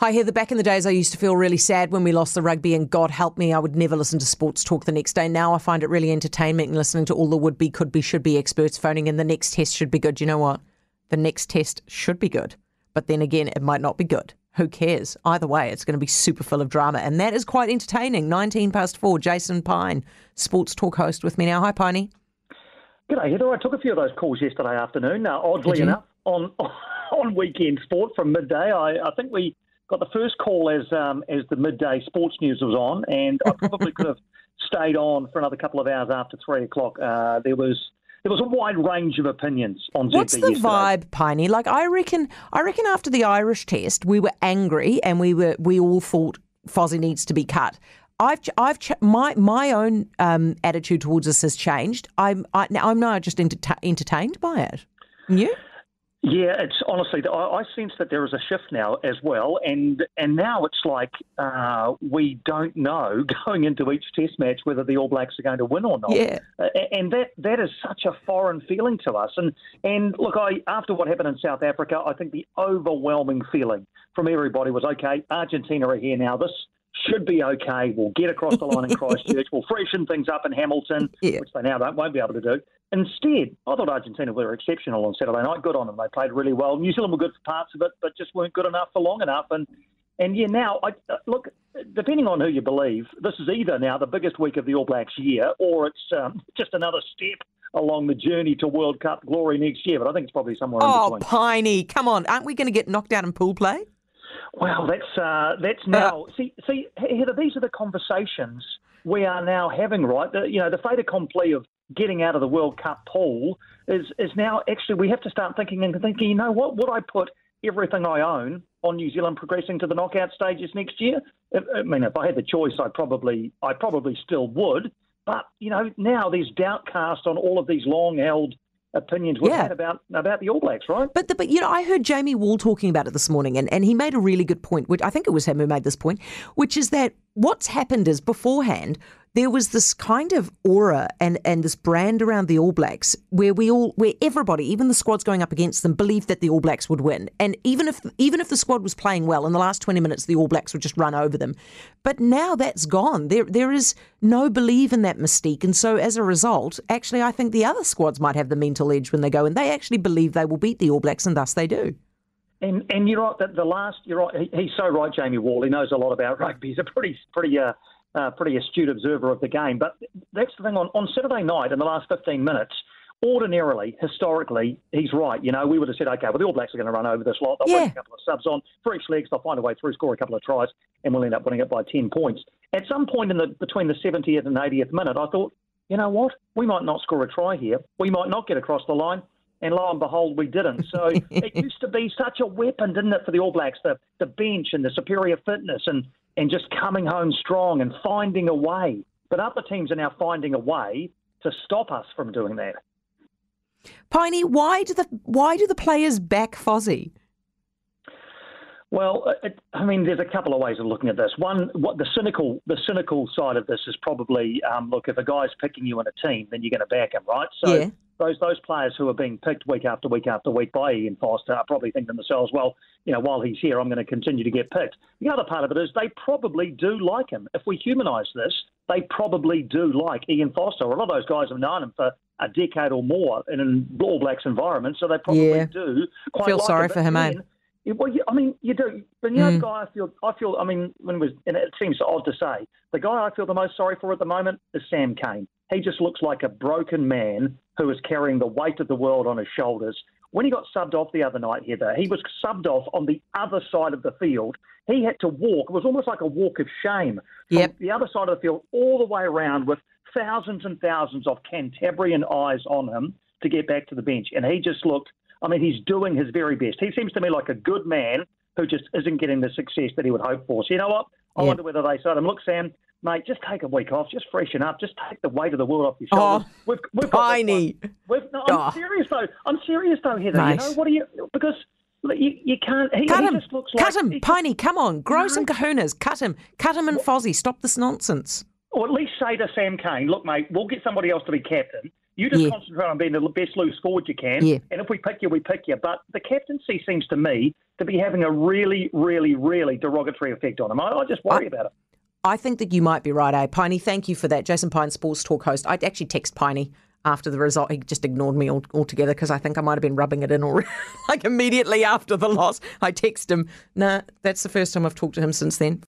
Hi, Heather. Back in the days, I used to feel really sad when we lost the rugby, and God help me, I would never listen to sports talk the next day. Now I find it really entertaining listening to all the would be, could be, should be experts phoning in. The next test should be good. You know what? The next test should be good. But then again, it might not be good. Who cares? Either way, it's going to be super full of drama. And that is quite entertaining. 19 past four, Jason Pine, sports talk host with me now. Hi, Piney. G'day, Heather. I took a few of those calls yesterday afternoon. Now, oddly enough, on on weekend sport from midday, I, I think we got the first call as um, as the midday sports news was on, and I probably could have stayed on for another couple of hours after three o'clock. Uh, there was there was a wide range of opinions on What's ZB the yesterday. vibe, Piney? Like I reckon, I reckon after the Irish test, we were angry and we were we all thought Fozzie needs to be cut. I've I've my my own um, attitude towards this has changed. I'm I, now I'm now just enter- entertained by it. You? Yeah, it's honestly, I, I sense that there is a shift now as well, and and now it's like uh, we don't know going into each Test match whether the All Blacks are going to win or not. Yeah. Uh, and that that is such a foreign feeling to us. And and look, I after what happened in South Africa, I think the overwhelming feeling from everybody was okay. Argentina are here now. This should be okay. We'll get across the line in Christchurch. We'll freshen things up in Hamilton, Yeah. which they now don't, won't be able to do. Instead, I thought Argentina were exceptional on Saturday night. Good on them. They played really well. New Zealand were good for parts of it, but just weren't good enough for long enough. And and yeah, now I uh, look. Depending on who you believe, this is either now the biggest week of the All Blacks year, or it's um, just another step along the journey to World Cup glory next year. But I think it's probably somewhere in Oh, between. Piney, come on! Aren't we going to get knocked out in pool play? Well, that's uh, that's now. see, see, Heather, these are the conversations we are now having, right? The, you know, the fait accompli of getting out of the World Cup pool is is now actually we have to start thinking and thinking. You know what? Would I put everything I own on New Zealand progressing to the knockout stages next year? I mean, if I had the choice, I probably I probably still would. But you know, now there's doubt cast on all of these long held opinions we've Yeah. had about about the All Blacks, right? But, the, but you know, I heard Jamie Wall talking about it this morning, and, and he made a really good point. Which I think it was him who made this point, which is that what's happened is beforehand there was this kind of aura and, and this brand around the All Blacks where we all where everybody, even the squads going up against them, believed that the All Blacks would win. And even if even if the squad was playing well in the last twenty minutes, the All Blacks would just run over them. But now that's gone. There there is no belief in that mystique, and so as a result, actually, I think the other squads might have the mental edge when they go, and they actually believe they will beat the All Blacks, and thus they do. And and you're right that the last you're right. He, he's so right, Jamie Wall. He knows a lot about rugby. He's a pretty pretty uh, uh, pretty astute observer of the game. But that's the thing on on Saturday night in the last 15 minutes. Ordinarily, historically, he's right. You know, we would have said, okay, well, the All Blacks are going to run over this lot. They'll Yeah. bring a couple of subs on for each legs. They'll find a way through, score a couple of tries, and we'll end up winning it by 10 points. At some point in the between the 70th and 80th minute, I thought, you know what? We might not score a try here. We might not get across the line. And lo and behold, we didn't. So it used to be such a weapon, didn't it, for the All Blacks, the, the bench and the superior fitness and, and just coming home strong and finding a way. But other teams are now finding a way to stop us from doing that. Piney, why do the why do the players back Fozzie? Well, it, I mean, there's a couple of ways of looking at this. One, what the cynical the cynical side of this is probably, um, look, if a guy's picking you in a team, then you're going to back him, right? So Yeah. Those those players who are being picked week after week after week by Ian Foster are probably thinking to themselves, well, you know, while he's here, I'm going to continue to get picked. The other part of it is they probably do like him. If we humanise this, they probably do like Ian Foster. A lot of those guys have known him for a decade or more in an All Blacks environment, so they probably Yeah. do quite Feel like sorry him. for him, eh? yeah, Well, you, I mean, you do. But you know, Mm. the guy I feel, I feel. I mean, when it was, and it seems odd to say, the guy I feel the most sorry for at the moment is Sam Cane. He just looks like a broken man who is carrying the weight of the world on his shoulders. When he got subbed off the other night, Heather, he was subbed off on the other side of the field. He had to walk. It was almost like a walk of shame from the other side of the field all the way around with thousands and thousands of Cantabrian eyes on him to get back to the bench. And he just looked, I mean, he's doing his very best. He seems to me like a good man who just isn't getting the success that he would hope for. So, you know what? I Yeah. wonder whether they said to him, look, Sam, mate, just take a week off, just freshen up, just take the weight of the world off your Oh, shoulders. we've, we've got We've, no, I'm Oh. serious though. I'm serious though, Heather. Mate. You know what do you? Because you, you can't. He, Cut he him. just looks like Cut him. he- Piney, come on. Grow some No. kahunas. Cut him. Cut him and Fozzie. Stop this nonsense. Or at least say to Sam Cane, look, mate, we'll get somebody else to be captain. You just Yeah. concentrate on being the best loose forward you can. Yeah. And if we pick you, we pick you. But the captaincy seems to me to be having a really, really, really derogatory effect on him. I, I just worry about it. I think that you might be right, eh? Piney, thank you for that. Jason Pine, Sports Talk host. I'd actually text Piney after the result. He just ignored me altogether because I think I might have been rubbing it in already. like immediately after the loss, I text him. Nah, that's the first time I've talked to him since then.